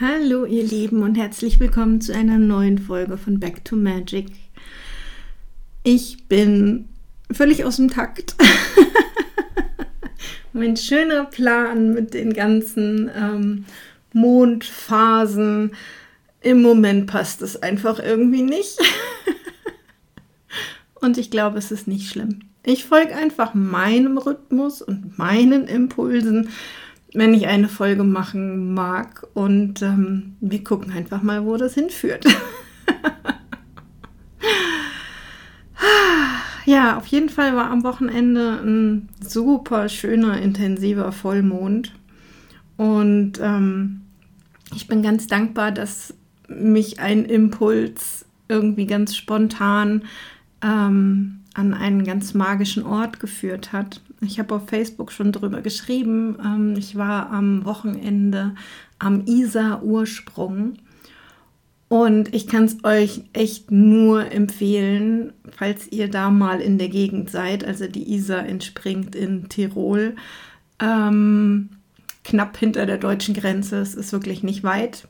Hallo ihr Lieben und herzlich willkommen zu einer neuen Folge von Back to Magic. Ich bin völlig aus dem Takt. mein schöner Plan mit den ganzen ähm, Mondphasen. Im Moment passt es einfach irgendwie nicht. und ich glaube, es ist nicht schlimm. Ich folge einfach meinem Rhythmus und meinen Impulsen wenn ich eine Folge machen mag. Und ähm, wir gucken einfach mal, wo das hinführt. ja, auf jeden Fall war am Wochenende ein super schöner, intensiver Vollmond. Und ähm, ich bin ganz dankbar, dass mich ein Impuls irgendwie ganz spontan ähm, an einen ganz magischen Ort geführt hat. Ich habe auf Facebook schon drüber geschrieben. Ähm, ich war am Wochenende am Isar-Ursprung. Und ich kann es euch echt nur empfehlen, falls ihr da mal in der Gegend seid. Also die Isar entspringt in Tirol, ähm, knapp hinter der deutschen Grenze. Es ist wirklich nicht weit.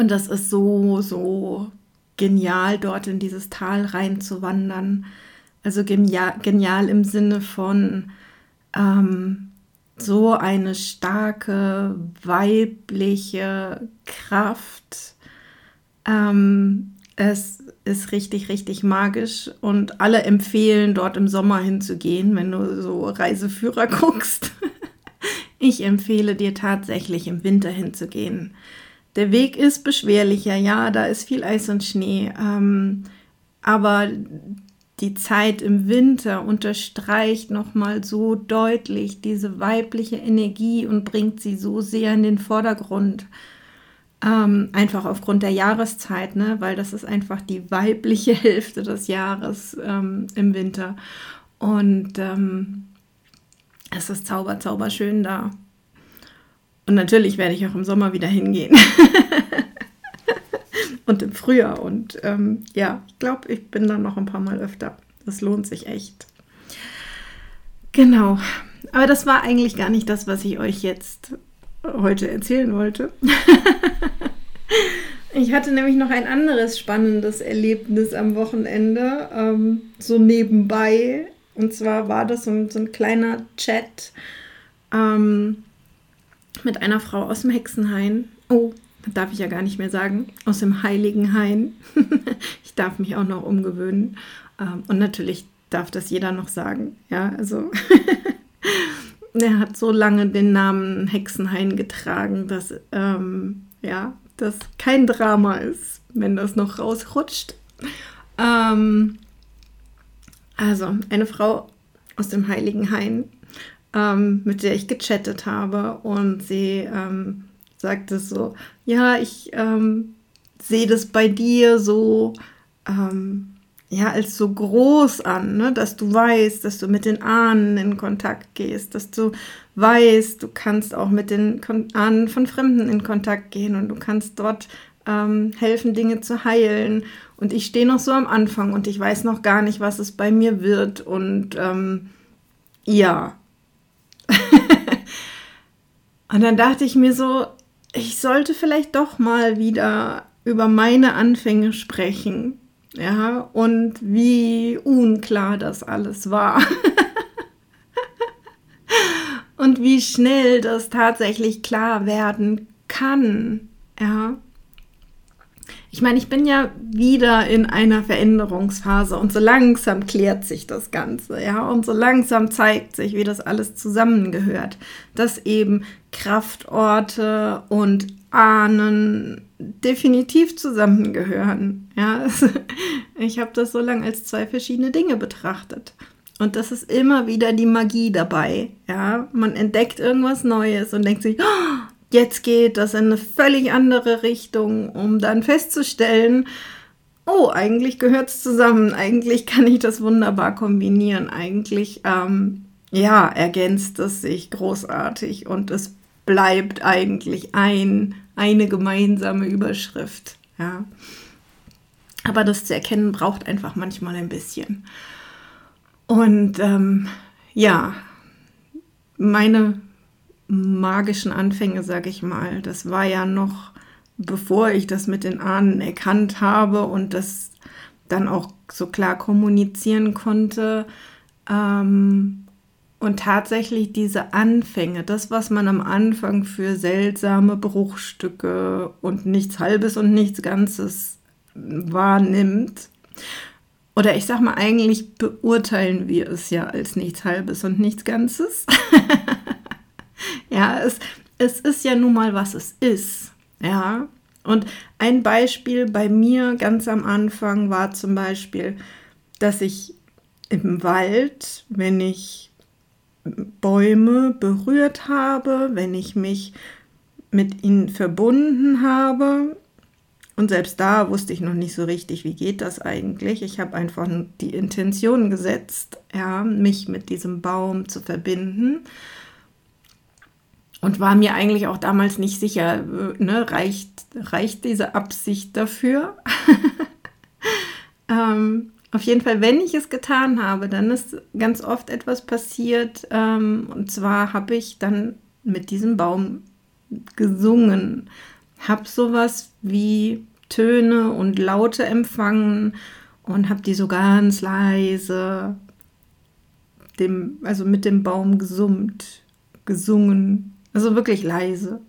Und das ist so, so genial, dort in dieses Tal reinzuwandern. Also genial, genial im Sinne von ähm, so eine starke weibliche Kraft. Ähm, es ist richtig, richtig magisch und alle empfehlen, dort im Sommer hinzugehen, wenn du so Reiseführer guckst. ich empfehle dir tatsächlich im Winter hinzugehen. Der Weg ist beschwerlicher, ja, da ist viel Eis und Schnee, ähm, aber die Zeit im Winter unterstreicht nochmal so deutlich diese weibliche Energie und bringt sie so sehr in den Vordergrund. Ähm, einfach aufgrund der Jahreszeit, ne? weil das ist einfach die weibliche Hälfte des Jahres ähm, im Winter. Und ähm, es ist zauber, zauberschön da. Und natürlich werde ich auch im Sommer wieder hingehen. und im Frühjahr. Und ähm, ja, ich glaube, ich bin dann noch ein paar Mal öfter. Das lohnt sich echt. Genau. Aber das war eigentlich gar nicht das, was ich euch jetzt heute erzählen wollte. ich hatte nämlich noch ein anderes spannendes Erlebnis am Wochenende, ähm, so nebenbei. Und zwar war das so ein, so ein kleiner Chat ähm, mit einer Frau aus dem Hexenhain. Oh, darf ich ja gar nicht mehr sagen, aus dem Heiligen Hain. ich darf mich auch noch umgewöhnen. Ähm, und natürlich darf das jeder noch sagen. Ja, also er hat so lange den Namen Hexenhain getragen, dass ähm, ja, das kein Drama ist, wenn das noch rausrutscht. Ähm, also eine Frau aus dem Heiligen Hain, ähm, mit der ich gechattet habe und sie ähm, sagte so, ja, ich ähm, sehe das bei dir so, ähm, ja, als so groß an, ne? dass du weißt, dass du mit den Ahnen in Kontakt gehst, dass du weißt, du kannst auch mit den Ahnen von Fremden in Kontakt gehen und du kannst dort ähm, helfen, Dinge zu heilen. Und ich stehe noch so am Anfang und ich weiß noch gar nicht, was es bei mir wird. Und ähm, ja. und dann dachte ich mir so, ich sollte vielleicht doch mal wieder über meine Anfänge sprechen. Ja, und wie unklar das alles war. und wie schnell das tatsächlich klar werden kann. Ja. Ich meine, ich bin ja wieder in einer Veränderungsphase und so langsam klärt sich das Ganze, ja, und so langsam zeigt sich, wie das alles zusammengehört, dass eben Kraftorte und Ahnen definitiv zusammengehören, ja. Ich habe das so lange als zwei verschiedene Dinge betrachtet. Und das ist immer wieder die Magie dabei, ja. Man entdeckt irgendwas Neues und denkt sich, oh, jetzt geht das in eine völlig andere Richtung, um dann festzustellen, oh, eigentlich gehört es zusammen, eigentlich kann ich das wunderbar kombinieren, eigentlich, ähm, ja, ergänzt es sich großartig und es bleibt eigentlich ein, eine gemeinsame Überschrift, ja. Aber das zu erkennen braucht einfach manchmal ein bisschen. Und ähm, ja, meine magischen Anfänge, sage ich mal, das war ja noch, bevor ich das mit den Ahnen erkannt habe und das dann auch so klar kommunizieren konnte. Ähm, und tatsächlich diese Anfänge, das, was man am Anfang für seltsame Bruchstücke und nichts Halbes und nichts Ganzes wahrnimmt, oder ich sag mal, eigentlich beurteilen wir es ja als nichts Halbes und nichts Ganzes. ja, es, es ist ja nun mal, was es ist. Ja. Und ein Beispiel bei mir ganz am Anfang war zum Beispiel, dass ich im Wald, wenn ich Bäume berührt habe, wenn ich mich mit ihnen verbunden habe, und selbst da wusste ich noch nicht so richtig, wie geht das eigentlich. Ich habe einfach die Intention gesetzt, ja, mich mit diesem Baum zu verbinden. Und war mir eigentlich auch damals nicht sicher, äh, ne, reicht, reicht diese Absicht dafür? ähm, auf jeden Fall, wenn ich es getan habe, dann ist ganz oft etwas passiert. Ähm, und zwar habe ich dann mit diesem Baum gesungen. Habe sowas wie Töne und Laute empfangen und habe die so ganz leise dem, also mit dem Baum gesummt, gesungen. Also wirklich leise.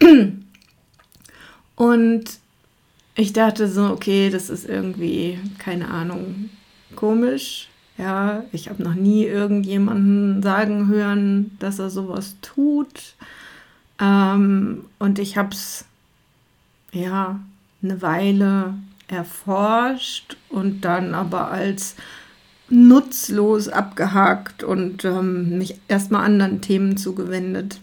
und ich dachte so, okay, das ist irgendwie, keine Ahnung, komisch. Ja, ich habe noch nie irgendjemanden sagen hören, dass er sowas tut. Ähm, und ich habe es ja, eine Weile erforscht und dann aber als nutzlos abgehakt und ähm, mich erstmal anderen Themen zugewendet.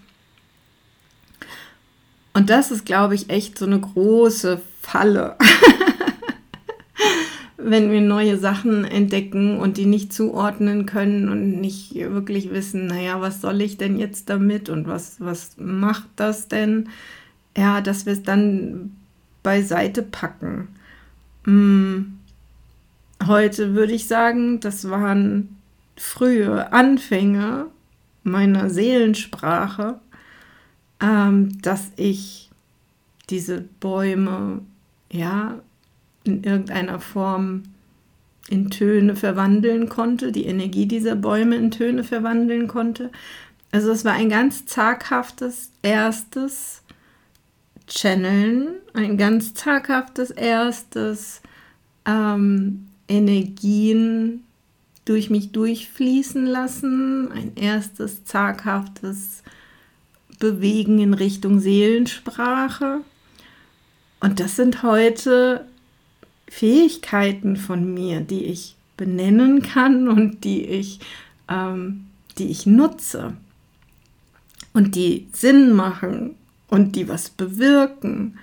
Und das ist, glaube ich, echt so eine große Falle. Wenn wir neue Sachen entdecken und die nicht zuordnen können und nicht wirklich wissen, naja, was soll ich denn jetzt damit und was, was macht das denn? ja, dass wir es dann beiseite packen. Hm. Heute würde ich sagen, das waren frühe Anfänge meiner Seelensprache, ähm, dass ich diese Bäume ja in irgendeiner Form in Töne verwandeln konnte, die Energie dieser Bäume in Töne verwandeln konnte. Also es war ein ganz zaghaftes erstes Channeln, ein ganz zaghaftes erstes ähm, Energien durch mich durchfließen lassen, ein erstes zaghaftes Bewegen in Richtung Seelensprache. Und das sind heute Fähigkeiten von mir, die ich benennen kann und die ich, ähm, die ich nutze und die Sinn machen und die was bewirken.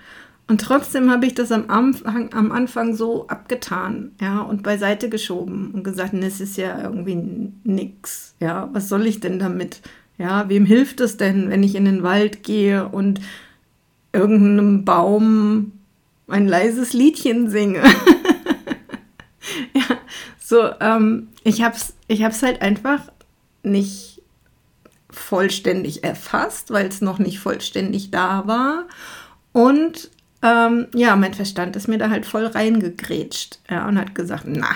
Und trotzdem habe ich das am Anfang, am Anfang so abgetan, ja, und beiseite geschoben und gesagt, es ist ja irgendwie nix, ja, was soll ich denn damit? Ja, wem hilft es denn, wenn ich in den Wald gehe und irgendeinem Baum ein leises Liedchen singe? ja, so, ähm, ich hab's, ich hab's halt einfach nicht vollständig erfasst, weil es noch nicht vollständig da war. Und ähm, ja, mein Verstand ist mir da halt voll reingegrätscht ja, und hat gesagt, na,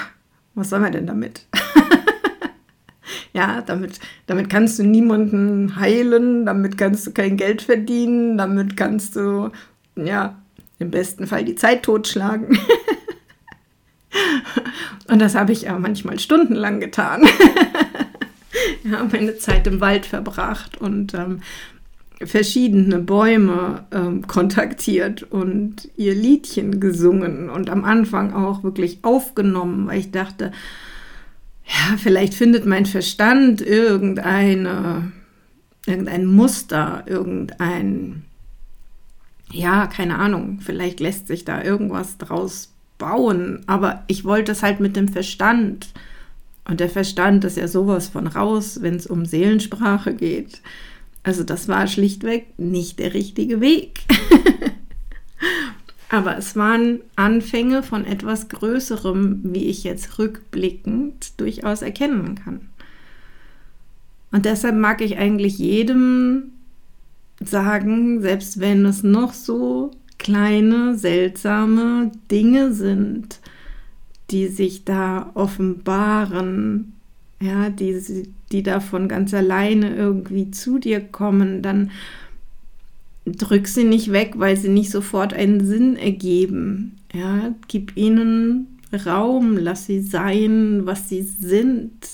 was soll man denn damit? ja, damit, damit kannst du niemanden heilen, damit kannst du kein Geld verdienen, damit kannst du, ja, im besten Fall die Zeit totschlagen. und das habe ich ja manchmal stundenlang getan. ja, meine Zeit im Wald verbracht und ähm, verschiedene Bäume ähm, kontaktiert und ihr Liedchen gesungen und am Anfang auch wirklich aufgenommen, weil ich dachte, ja, vielleicht findet mein Verstand irgendeine, irgendein Muster, irgendein, ja, keine Ahnung, vielleicht lässt sich da irgendwas draus bauen, aber ich wollte es halt mit dem Verstand und der Verstand ist ja sowas von raus, wenn es um Seelensprache geht. Also das war schlichtweg nicht der richtige Weg. Aber es waren Anfänge von etwas Größerem, wie ich jetzt rückblickend durchaus erkennen kann. Und deshalb mag ich eigentlich jedem sagen, selbst wenn es noch so kleine, seltsame Dinge sind, die sich da offenbaren, ja, die, die da von ganz alleine irgendwie zu dir kommen, dann drück sie nicht weg, weil sie nicht sofort einen Sinn ergeben. Ja, gib ihnen Raum, lass sie sein, was sie sind.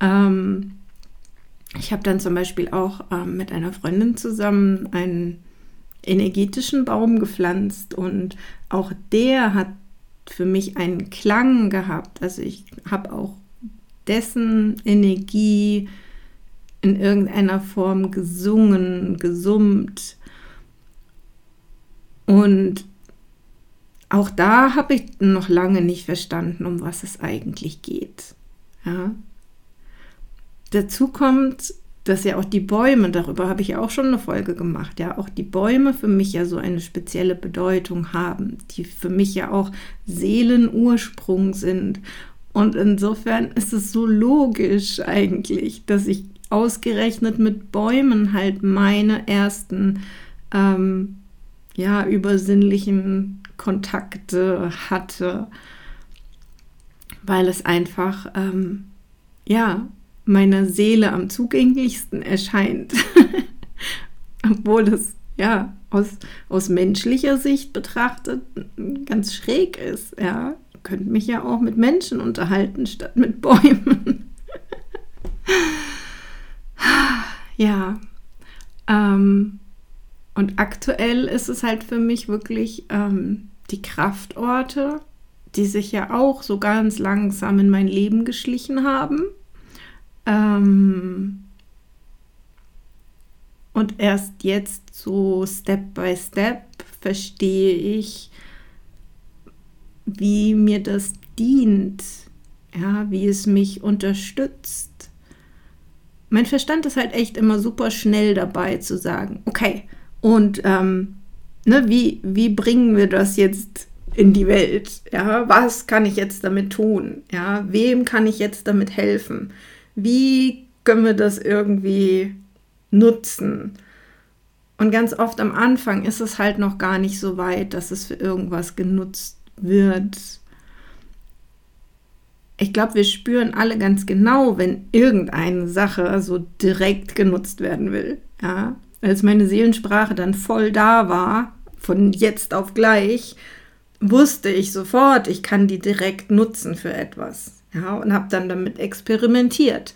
Ähm, ich habe dann zum Beispiel auch ähm, mit einer Freundin zusammen einen energetischen Baum gepflanzt und auch der hat für mich einen Klang gehabt. Also ich habe auch dessen Energie in irgendeiner Form gesungen, gesummt. Und auch da habe ich noch lange nicht verstanden, um was es eigentlich geht. Ja. Dazu kommt, dass ja auch die Bäume, darüber habe ich ja auch schon eine Folge gemacht, ja, auch die Bäume für mich ja so eine spezielle Bedeutung haben, die für mich ja auch Seelenursprung sind. Und insofern ist es so logisch eigentlich, dass ich ausgerechnet mit Bäumen halt meine ersten ähm, ja, übersinnlichen Kontakte hatte, weil es einfach ähm, ja meiner Seele am zugänglichsten erscheint, obwohl es ja aus, aus menschlicher Sicht betrachtet ganz schräg ist. Ja, ihr könnt mich ja auch mit Menschen unterhalten statt mit Bäumen. Ja. Ähm, und aktuell ist es halt für mich wirklich ähm, die Kraftorte, die sich ja auch so ganz langsam in mein Leben geschlichen haben. Ähm, und erst jetzt so Step by Step verstehe ich, wie mir das dient, ja, wie es mich unterstützt mein Verstand ist halt echt immer super schnell dabei zu sagen, okay, und ähm, ne, wie, wie bringen wir das jetzt in die Welt? Ja, was kann ich jetzt damit tun? Ja, wem kann ich jetzt damit helfen? Wie können wir das irgendwie nutzen? Und ganz oft am Anfang ist es halt noch gar nicht so weit, dass es für irgendwas genutzt wird ich glaube, wir spüren alle ganz genau, wenn irgendeine Sache so direkt genutzt werden will. Ja? Als meine Seelensprache dann voll da war, von jetzt auf gleich, wusste ich sofort, ich kann die direkt nutzen für etwas. Ja, und habe dann damit experimentiert.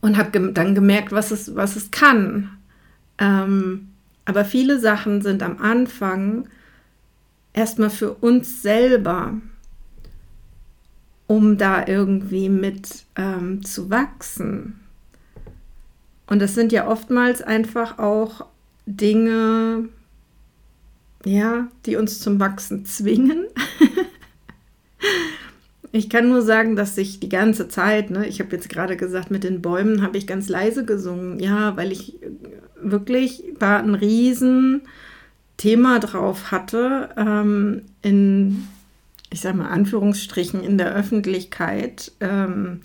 Und habe dann gemerkt, was es, was es kann. Ähm, aber viele Sachen sind am Anfang erstmal für uns selber um da irgendwie mit ähm, zu wachsen. Und das sind ja oftmals einfach auch Dinge, ja, die uns zum Wachsen zwingen. ich kann nur sagen, dass ich die ganze Zeit, ne, ich habe jetzt gerade gesagt, mit den Bäumen habe ich ganz leise gesungen, ja, weil ich wirklich da ein riesen Thema drauf hatte, ähm, in ich sage mal Anführungsstrichen, in der Öffentlichkeit ähm,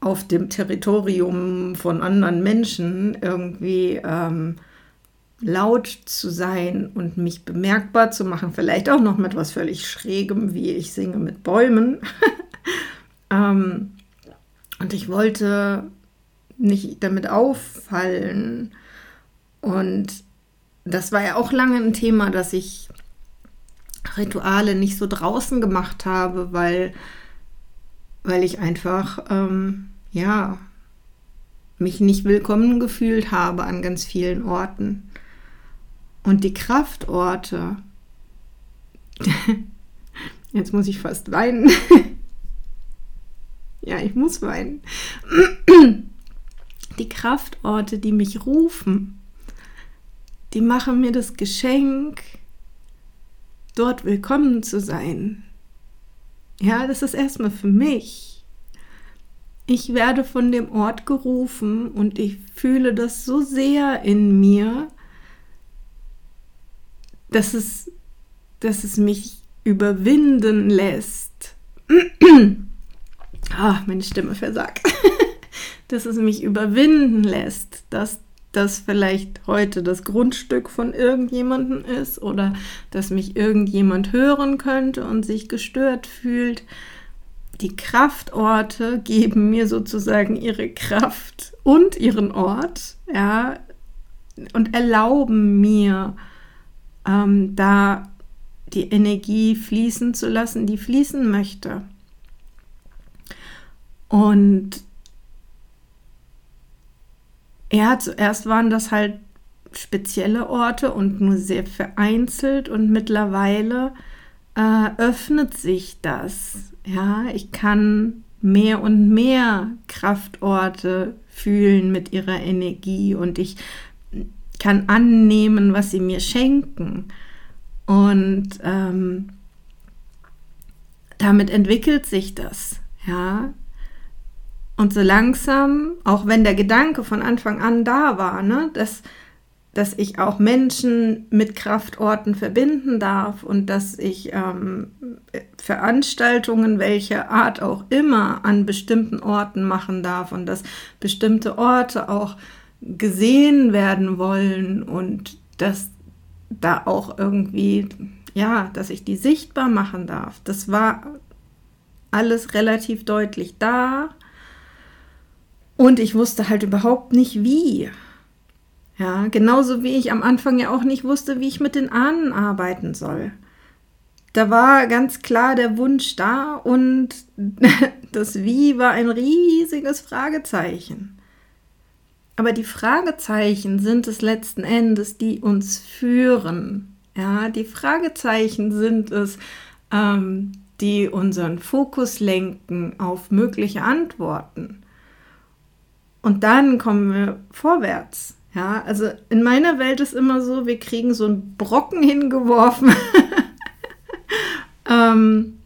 auf dem Territorium von anderen Menschen irgendwie ähm, laut zu sein und mich bemerkbar zu machen, vielleicht auch noch mit was völlig Schrägem, wie ich singe mit Bäumen. ähm, und ich wollte nicht damit auffallen. Und das war ja auch lange ein Thema, dass ich Rituale nicht so draußen gemacht habe, weil, weil ich einfach, ähm, ja, mich nicht willkommen gefühlt habe an ganz vielen Orten. Und die Kraftorte, jetzt muss ich fast weinen. ja, ich muss weinen. die Kraftorte, die mich rufen, die machen mir das Geschenk, dort willkommen zu sein. Ja, das ist erstmal für mich. Ich werde von dem Ort gerufen und ich fühle das so sehr in mir, dass es, dass es mich überwinden lässt. ah, meine Stimme versagt. dass es mich überwinden lässt, dass das vielleicht heute das Grundstück von irgendjemandem ist oder dass mich irgendjemand hören könnte und sich gestört fühlt. Die Kraftorte geben mir sozusagen ihre Kraft und ihren Ort, ja, und erlauben mir, ähm, da die Energie fließen zu lassen, die fließen möchte. Und ja, zuerst waren das halt spezielle Orte und nur sehr vereinzelt und mittlerweile äh, öffnet sich das. Ja, ich kann mehr und mehr Kraftorte fühlen mit ihrer Energie und ich kann annehmen, was sie mir schenken. Und ähm, damit entwickelt sich das. Ja, und so langsam, auch wenn der Gedanke von Anfang an da war, ne, dass, dass ich auch Menschen mit Kraftorten verbinden darf und dass ich ähm, Veranstaltungen welcher Art auch immer an bestimmten Orten machen darf und dass bestimmte Orte auch gesehen werden wollen und dass da auch irgendwie, ja, dass ich die sichtbar machen darf. Das war alles relativ deutlich da und ich wusste halt überhaupt nicht wie. Ja, genauso wie ich am Anfang ja auch nicht wusste, wie ich mit den Ahnen arbeiten soll. Da war ganz klar der Wunsch da und das Wie war ein riesiges Fragezeichen. Aber die Fragezeichen sind es letzten Endes, die uns führen. Ja, die Fragezeichen sind es, ähm, die unseren Fokus lenken auf mögliche Antworten. Und dann kommen wir vorwärts. Ja, also in meiner Welt ist immer so, wir kriegen so einen Brocken hingeworfen. ähm,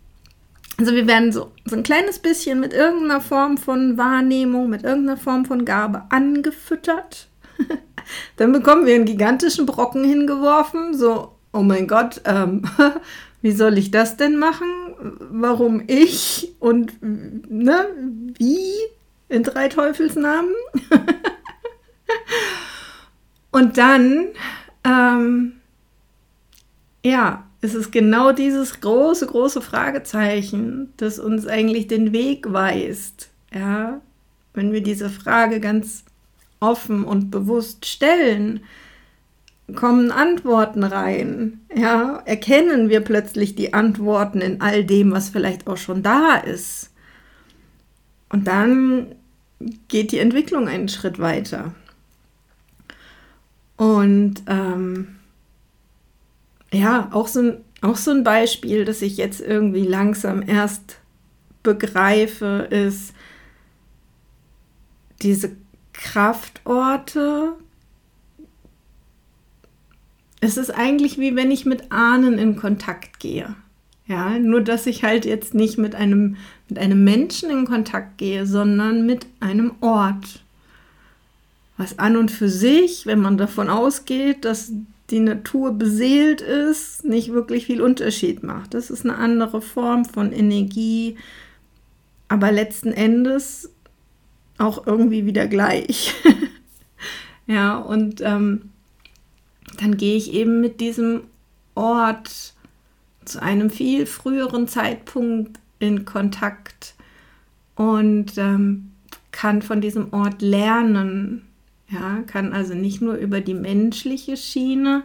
also wir werden so, so ein kleines bisschen mit irgendeiner Form von Wahrnehmung, mit irgendeiner Form von Gabe angefüttert. Dann bekommen wir einen gigantischen Brocken hingeworfen. So, oh mein Gott, ähm, wie soll ich das denn machen? Warum ich? Und ne, wie? In drei Teufelsnamen. Und dann, ähm, ja, es ist genau dieses große, große Fragezeichen, das uns eigentlich den Weg weist. Ja, wenn wir diese Frage ganz offen und bewusst stellen, kommen Antworten rein. Ja, erkennen wir plötzlich die Antworten in all dem, was vielleicht auch schon da ist. Und dann geht die Entwicklung einen Schritt weiter. Und ähm, ja, auch so, ein, auch so ein Beispiel, das ich jetzt irgendwie langsam erst begreife, ist diese Kraftorte. Es ist eigentlich wie wenn ich mit Ahnen in Kontakt gehe. Ja, nur dass ich halt jetzt nicht mit einem, mit einem Menschen in Kontakt gehe, sondern mit einem Ort. Was an und für sich, wenn man davon ausgeht, dass die Natur beseelt ist, nicht wirklich viel Unterschied macht. Das ist eine andere Form von Energie, aber letzten Endes auch irgendwie wieder gleich. ja, und ähm, dann gehe ich eben mit diesem Ort zu einem viel früheren Zeitpunkt in Kontakt und ähm, kann von diesem Ort lernen. Ja, kann also nicht nur über die menschliche Schiene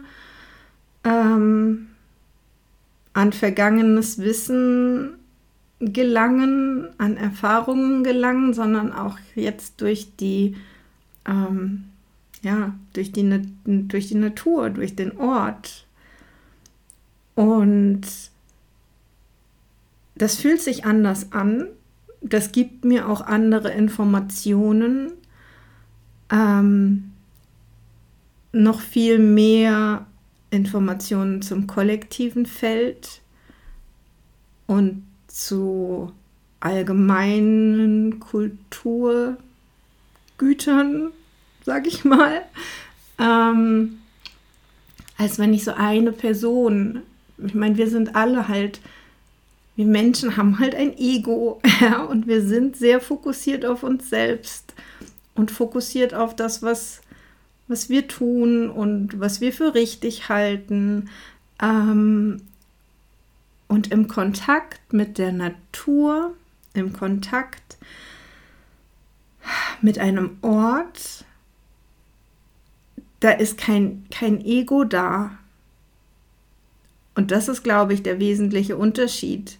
ähm, an vergangenes Wissen gelangen, an Erfahrungen gelangen, sondern auch jetzt durch die, ähm, ja, durch die, durch die Natur, durch den Ort und das fühlt sich anders an. Das gibt mir auch andere Informationen. Ähm, noch viel mehr Informationen zum kollektiven Feld und zu allgemeinen Kulturgütern, sag ich mal. Ähm, als wenn ich so eine Person, ich meine, wir sind alle halt, wir Menschen haben halt ein Ego, ja, und wir sind sehr fokussiert auf uns selbst und fokussiert auf das, was, was wir tun und was wir für richtig halten. Ähm, und im Kontakt mit der Natur, im Kontakt mit einem Ort, da ist kein, kein Ego da. Und das ist, glaube ich, der wesentliche Unterschied.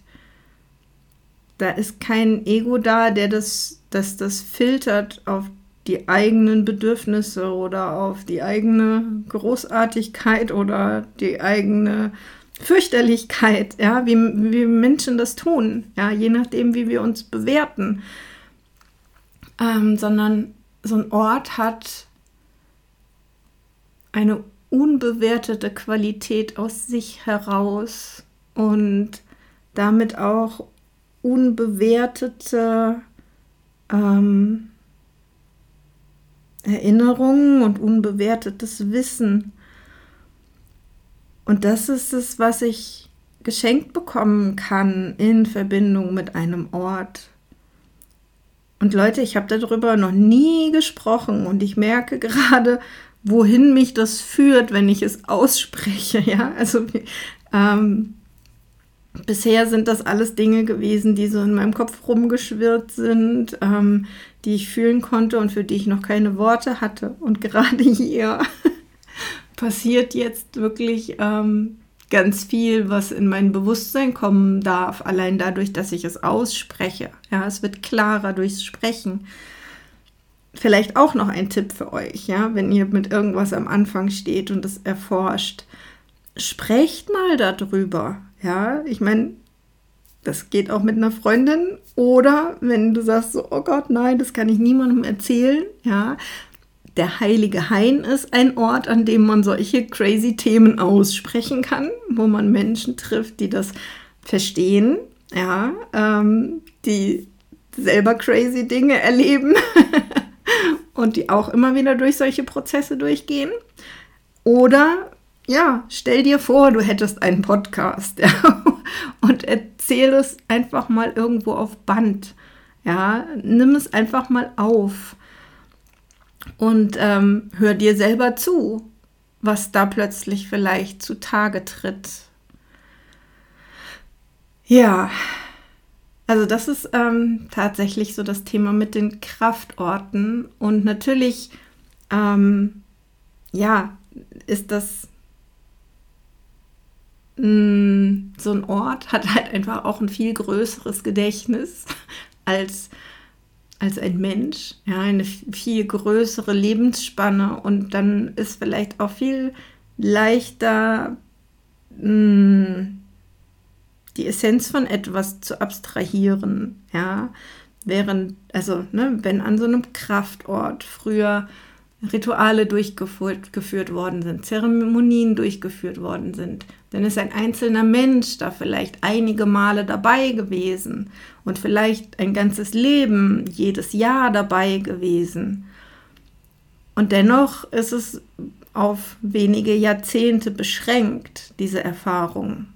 Da ist kein Ego da, der das, das, das filtert auf die eigenen Bedürfnisse oder auf die eigene Großartigkeit oder die eigene Fürchterlichkeit, ja, wie, wie Menschen das tun, ja, je nachdem, wie wir uns bewerten. Ähm, sondern so ein Ort hat eine unbewertete Qualität aus sich heraus und damit auch unbewertete ähm, Erinnerungen und unbewertetes Wissen. Und das ist es, was ich geschenkt bekommen kann in Verbindung mit einem Ort. Und Leute, ich habe darüber noch nie gesprochen und ich merke gerade, wohin mich das führt, wenn ich es ausspreche. Ja, also ähm, bisher sind das alles Dinge gewesen, die so in meinem Kopf rumgeschwirrt sind, ähm, die ich fühlen konnte und für die ich noch keine Worte hatte. Und gerade hier passiert jetzt wirklich ähm, ganz viel, was in mein Bewusstsein kommen darf, allein dadurch, dass ich es ausspreche. Ja, es wird klarer durchs Sprechen. Vielleicht auch noch ein Tipp für euch, ja, wenn ihr mit irgendwas am Anfang steht und es erforscht. Sprecht mal darüber. Ja, ich meine, das geht auch mit einer Freundin. Oder wenn du sagst so, oh Gott, nein, das kann ich niemandem erzählen, ja, der Heilige Hain ist ein Ort, an dem man solche crazy Themen aussprechen kann, wo man Menschen trifft, die das verstehen, ja, ähm, die selber crazy Dinge erleben und die auch immer wieder durch solche Prozesse durchgehen. Oder ja, stell dir vor, du hättest einen Podcast ja, und erzähl es einfach mal irgendwo auf Band. Ja, nimm es einfach mal auf und ähm, hör dir selber zu, was da plötzlich vielleicht zutage tritt. Ja, also das ist ähm, tatsächlich so das Thema mit den Kraftorten und natürlich, ähm, ja, ist das mh, mm, so ein Ort hat halt einfach auch ein viel größeres Gedächtnis als als ein Mensch, ja, eine viel größere Lebensspanne. Und dann ist vielleicht auch viel leichter mh, hm, die Essenz von etwas zu abstrahieren, ja, während, also, ne, wenn an so einem Kraftort früher Rituale durchgeführt geführt worden sind, Zeremonien durchgeführt worden sind, dann ist ein einzelner Mensch da vielleicht einige Male dabei gewesen und vielleicht ein ganzes Leben, jedes Jahr dabei gewesen. Und dennoch ist es auf wenige Jahrzehnte beschränkt, diese Erfahrung.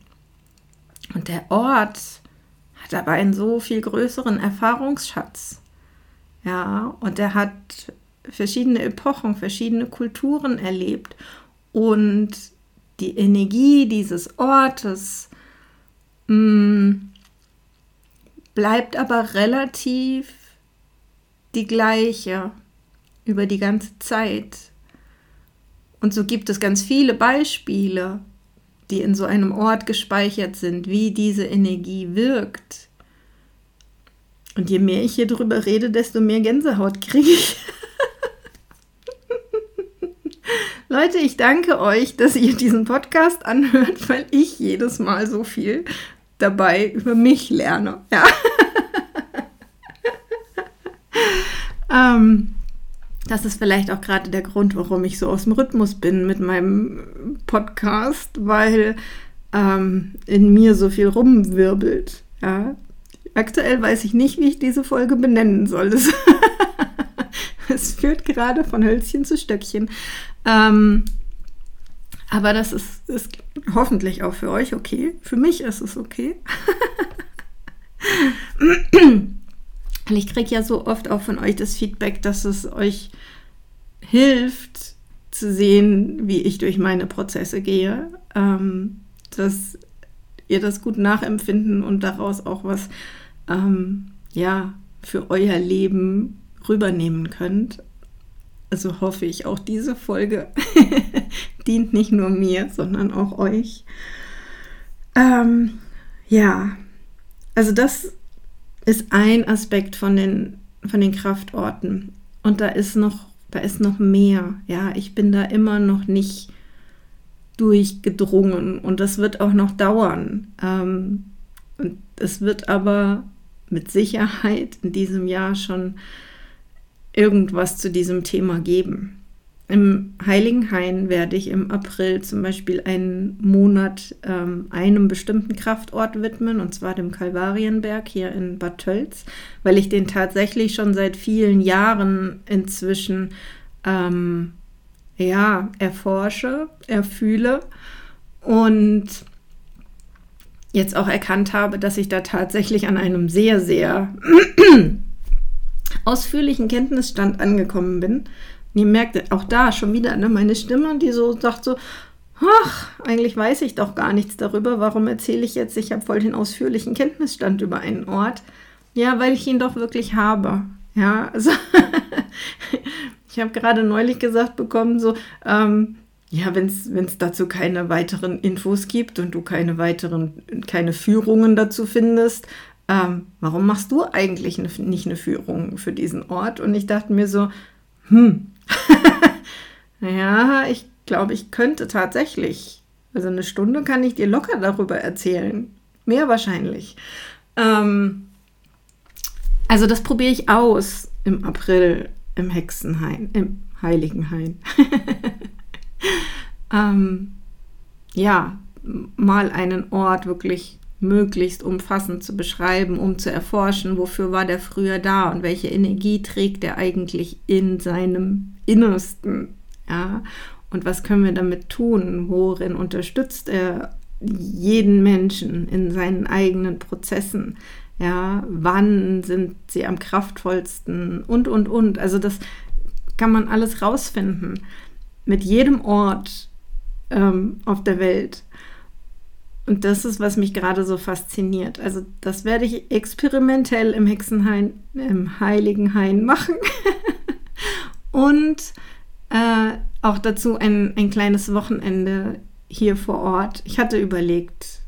Und der Ort hat aber einen so viel größeren Erfahrungsschatz. Ja, und er hat verschiedene Epochen, verschiedene Kulturen erlebt und die Energie dieses Ortes mm, bleibt aber relativ die gleiche über die ganze Zeit. Und so gibt es ganz viele Beispiele, die in so einem Ort gespeichert sind, wie diese Energie wirkt. Und je mehr ich hier drüber rede, desto mehr Gänsehaut kriege ich. Leute, ich danke euch, dass ihr diesen Podcast anhört, weil ich jedes Mal so viel dabei über mich lerne. Ja. ähm, das ist vielleicht auch gerade der Grund, warum ich so aus dem Rhythmus bin mit meinem Podcast, weil ähm, in mir so viel rumwirbelt. Ja. Aktuell weiß ich nicht, wie ich diese Folge benennen soll. es führt gerade von Hölzchen zu Stöckchen. Ähm, Aber das ist, ist hoffentlich auch für euch okay. Für mich ist es okay. Und ich kriege ja so oft auch von euch das Feedback, dass es euch hilft zu sehen, wie ich durch meine Prozesse gehe, ähm, dass ihr das gut nachempfinden und daraus auch was ähm, ja für euer Leben rübernehmen könnt. Also hoffe ich, auch diese Folge dient nicht nur mir, sondern auch euch. Ähm, ja, also das ist ein Aspekt von den, von den Kraftorten. Und da ist noch, da ist noch mehr. Ja, ich bin da immer noch nicht durchgedrungen und das wird auch noch dauern. Ähm, und es wird aber mit Sicherheit in diesem Jahr schon irgendwas zu diesem Thema geben. Im Heiligen Hain werde ich im April zum Beispiel einen Monat ähm, einem bestimmten Kraftort widmen, und zwar dem Kalvarienberg hier in Bad Tölz, weil ich den tatsächlich schon seit vielen Jahren inzwischen ähm, ja, erforsche, erfühle und jetzt auch erkannt habe, dass ich da tatsächlich an einem sehr, sehr ausführlichen Kenntnisstand angekommen bin ihr merkt auch da schon wieder ne, meine Stimme, die so sagt so, ach, eigentlich weiß ich doch gar nichts darüber. Warum erzähle ich jetzt? Ich habe voll den ausführlichen Kenntnisstand über einen Ort. Ja, weil ich ihn doch wirklich habe. Ja, also ich habe gerade neulich gesagt bekommen, so, ähm, ja, wenn es dazu keine weiteren Infos gibt und du keine weiteren, keine Führungen dazu findest, ähm, warum machst du eigentlich nicht eine Führung für diesen Ort? Und ich dachte mir so, hm, ja, ich glaube, ich könnte tatsächlich. Also eine Stunde kann ich dir locker darüber erzählen. Mehr wahrscheinlich. Ähm, also das probiere ich aus im April im Hexenhain, im Heiligenhain. ähm, ja, mal einen Ort wirklich möglichst umfassend zu beschreiben, um zu erforschen, wofür war der früher da und welche Energie trägt er eigentlich in seinem Innersten. Ja? Und was können wir damit tun? Worin unterstützt er jeden Menschen in seinen eigenen Prozessen? Ja, wann sind sie am kraftvollsten und und und. Also das kann man alles rausfinden mit jedem Ort ähm, auf der Welt. Und das ist, was mich gerade so fasziniert. Also das werde ich experimentell im Hexenhain, im Heiligen Hain machen. Und äh, auch dazu ein, ein kleines Wochenende hier vor Ort. Ich hatte überlegt,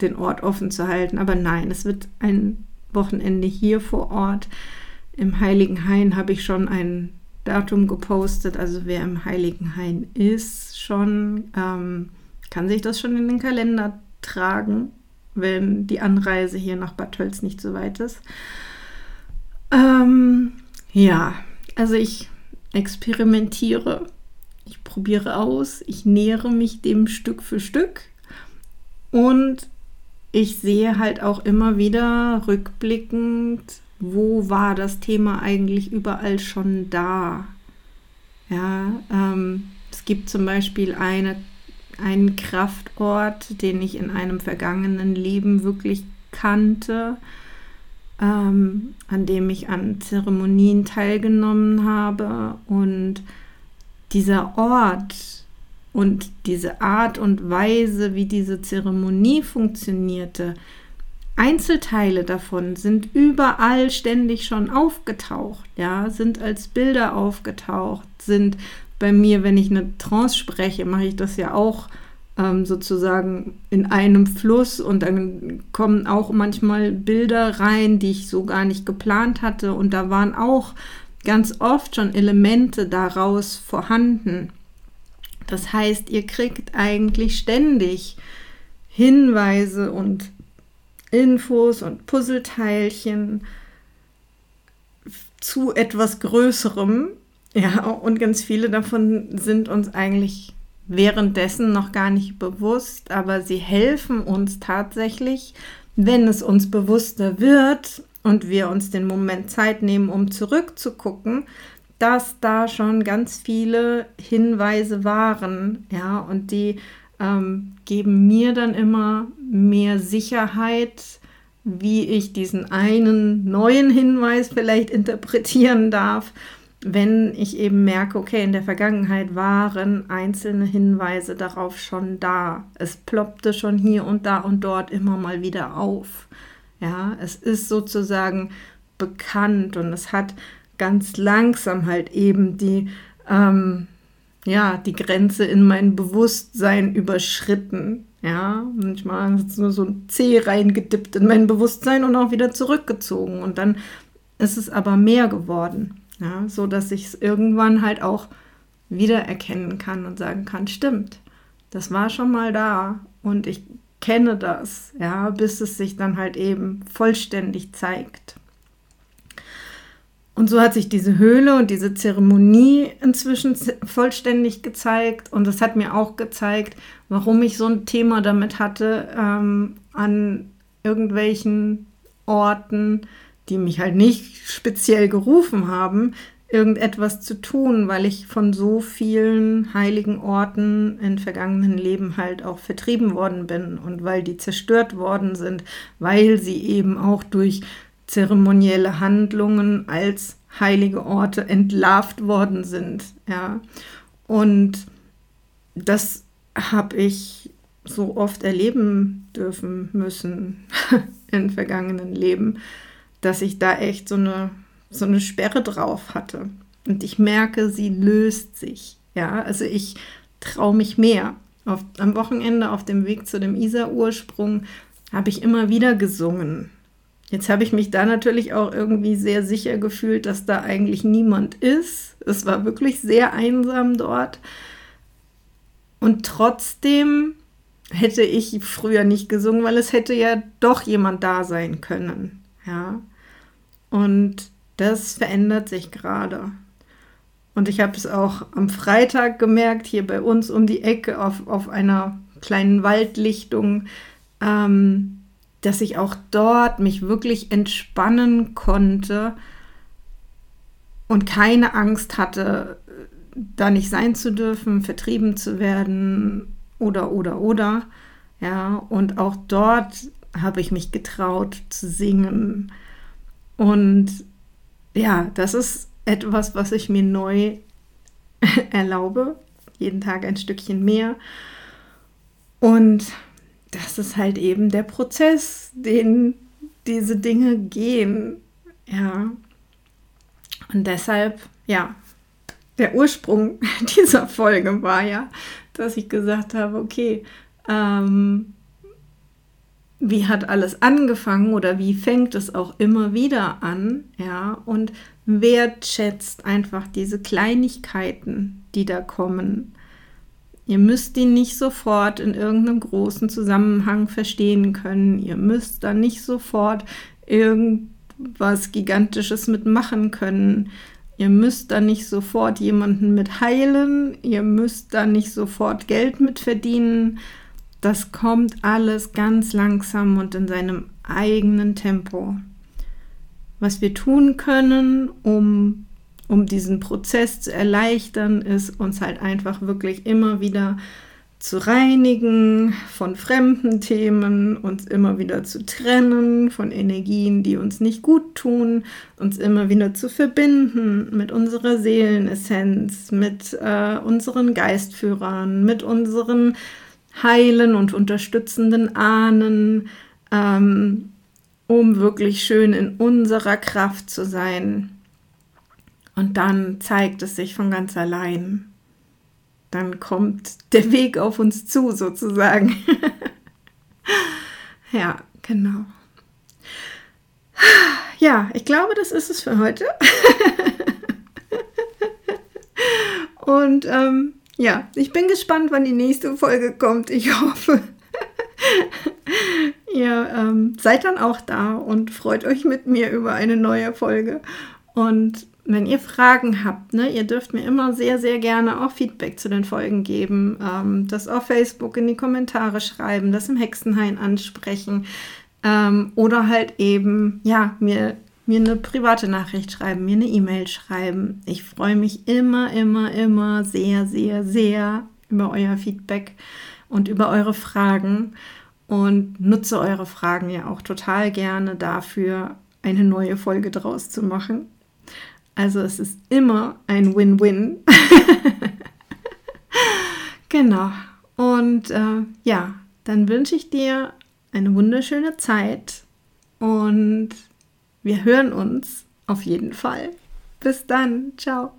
den Ort offen zu halten, aber nein, es wird ein Wochenende hier vor Ort. Im Heiligen Hain habe ich schon ein Datum gepostet. Also wer im Heiligen Hain ist, schon ähm, kann sich das schon in den Kalender tragen, wenn die Anreise hier nach Bad Tölz nicht so weit ist. Ähm, ja, also ich experimentiere, ich probiere aus, ich nähere mich dem Stück für Stück und ich sehe halt auch immer wieder rückblickend, wo war das Thema eigentlich überall schon da. Ja, ähm, es gibt zum Beispiel eine ein Kraftort, den ich in einem vergangenen Leben wirklich kannte, ähm, an dem ich an Zeremonien teilgenommen habe. Und dieser Ort und diese Art und Weise, wie diese Zeremonie funktionierte, Einzelteile davon sind überall ständig schon aufgetaucht, ja, sind als Bilder aufgetaucht, sind bei mir, wenn ich eine Trance spreche, mache ich das ja auch ähm, sozusagen in einem Fluss und dann kommen auch manchmal Bilder rein, die ich so gar nicht geplant hatte und da waren auch ganz oft schon Elemente daraus vorhanden. Das heißt, ihr kriegt eigentlich ständig Hinweise und Infos und Puzzleteilchen zu etwas Größerem, ja, und ganz viele davon sind uns eigentlich währenddessen noch gar nicht bewusst, aber sie helfen uns tatsächlich, wenn es uns bewusster wird und wir uns den Moment Zeit nehmen, um zurückzugucken, dass da schon ganz viele Hinweise waren, ja, und die ähm, geben mir dann immer mehr Sicherheit, wie ich diesen einen neuen Hinweis vielleicht interpretieren darf, wenn ich eben merke, okay, in der Vergangenheit waren einzelne Hinweise darauf schon da. Es ploppte schon hier und da und dort immer mal wieder auf. Ja, es ist sozusagen bekannt und es hat ganz langsam halt eben die, ähm, ja, die Grenze in mein Bewusstsein überschritten. Ja, manchmal ist nur so ein Zeh reingedippt in mein Bewusstsein und auch wieder zurückgezogen. Und dann ist es aber mehr geworden. Ja, so dass ich es irgendwann halt auch wiedererkennen kann und sagen kann, stimmt, das war schon mal da und ich kenne das, ja, bis es sich dann halt eben vollständig zeigt. Und so hat sich diese Höhle und diese Zeremonie inzwischen vollständig gezeigt. Und das hat mir auch gezeigt, warum ich so ein Thema damit hatte, ähm, an irgendwelchen Orten, die mich halt nicht speziell gerufen haben, irgendetwas zu tun, weil ich von so vielen heiligen Orten in vergangenen Leben halt auch vertrieben worden bin und weil die zerstört worden sind, weil sie eben auch durch zeremonielle Handlungen als heilige Orte entlarvt worden sind, ja. Und das habe ich so oft erleben dürfen müssen in vergangenen Leben, dass ich da echt so eine, so eine Sperre drauf hatte. Und ich merke, sie löst sich. Ja, also ich traue mich mehr. Auf, am Wochenende auf dem Weg zu dem Isar-Ursprung habe ich immer wieder gesungen. Jetzt habe ich mich da natürlich auch irgendwie sehr sicher gefühlt, dass da eigentlich niemand ist. Es war wirklich sehr einsam dort. Und trotzdem hätte ich früher nicht gesungen, weil es hätte ja doch jemand da sein können. Ja. Und das verändert sich gerade. Und ich habe es auch am Freitag gemerkt, hier bei uns um die Ecke auf, auf einer kleinen Waldlichtung, ähm, dass ich auch dort mich wirklich entspannen konnte und keine Angst hatte, da nicht sein zu dürfen, vertrieben zu werden oder, oder, oder. Ja, und auch dort habe ich mich getraut zu singen, und ja, das ist etwas, was ich mir neu erlaube. Jeden Tag ein Stückchen mehr. Und das ist halt eben der Prozess, den diese Dinge gehen. Ja. Und deshalb, ja, der Ursprung dieser Folge war ja, dass ich gesagt habe, okay, ähm, wie hat alles angefangen oder wie fängt es auch immer wieder an, ja, und wertschätzt einfach diese Kleinigkeiten, die da kommen. Ihr müsst die nicht sofort in irgendeinem großen Zusammenhang verstehen können. Ihr müsst da nicht sofort irgendwas Gigantisches mitmachen können. Ihr müsst da nicht sofort jemanden mit heilen. Ihr müsst da nicht sofort Geld mit verdienen das kommt alles ganz langsam und in seinem eigenen Tempo. Was wir tun können, um, um diesen Prozess zu erleichtern, ist uns halt einfach wirklich immer wieder zu reinigen von fremden Themen, uns immer wieder zu trennen von Energien, die uns nicht gut tun, uns immer wieder zu verbinden mit unserer Seelenessenz, mit äh, unseren Geistführern, mit unseren heilen und unterstützenden Ahnen, ähm, um wirklich schön in unserer Kraft zu sein. Und dann zeigt es sich von ganz allein. Dann kommt der Weg auf uns zu, sozusagen. ja, genau. Ja, ich glaube, das ist es für heute. Und ähm, ja, ich bin gespannt, wann die nächste Folge kommt. Ich hoffe, ihr ähm, seid dann auch da und freut euch mit mir über eine neue Folge. Und wenn ihr Fragen habt, ne, ihr dürft mir immer sehr, sehr gerne auch Feedback zu den Folgen geben. Ähm, das auf Facebook in die Kommentare schreiben, das im Hexenhain ansprechen. Ähm, oder halt eben, ja, mir mir eine private Nachricht schreiben, mir eine E-Mail schreiben. Ich freue mich immer, immer, immer sehr, sehr, sehr über euer Feedback und über eure Fragen und nutze eure Fragen ja auch total gerne dafür, eine neue Folge draus zu machen. Also es ist immer ein Win-Win. genau. Und äh, ja, dann wünsche ich dir eine wunderschöne Zeit und wir hören uns auf jeden Fall. Bis dann. Ciao.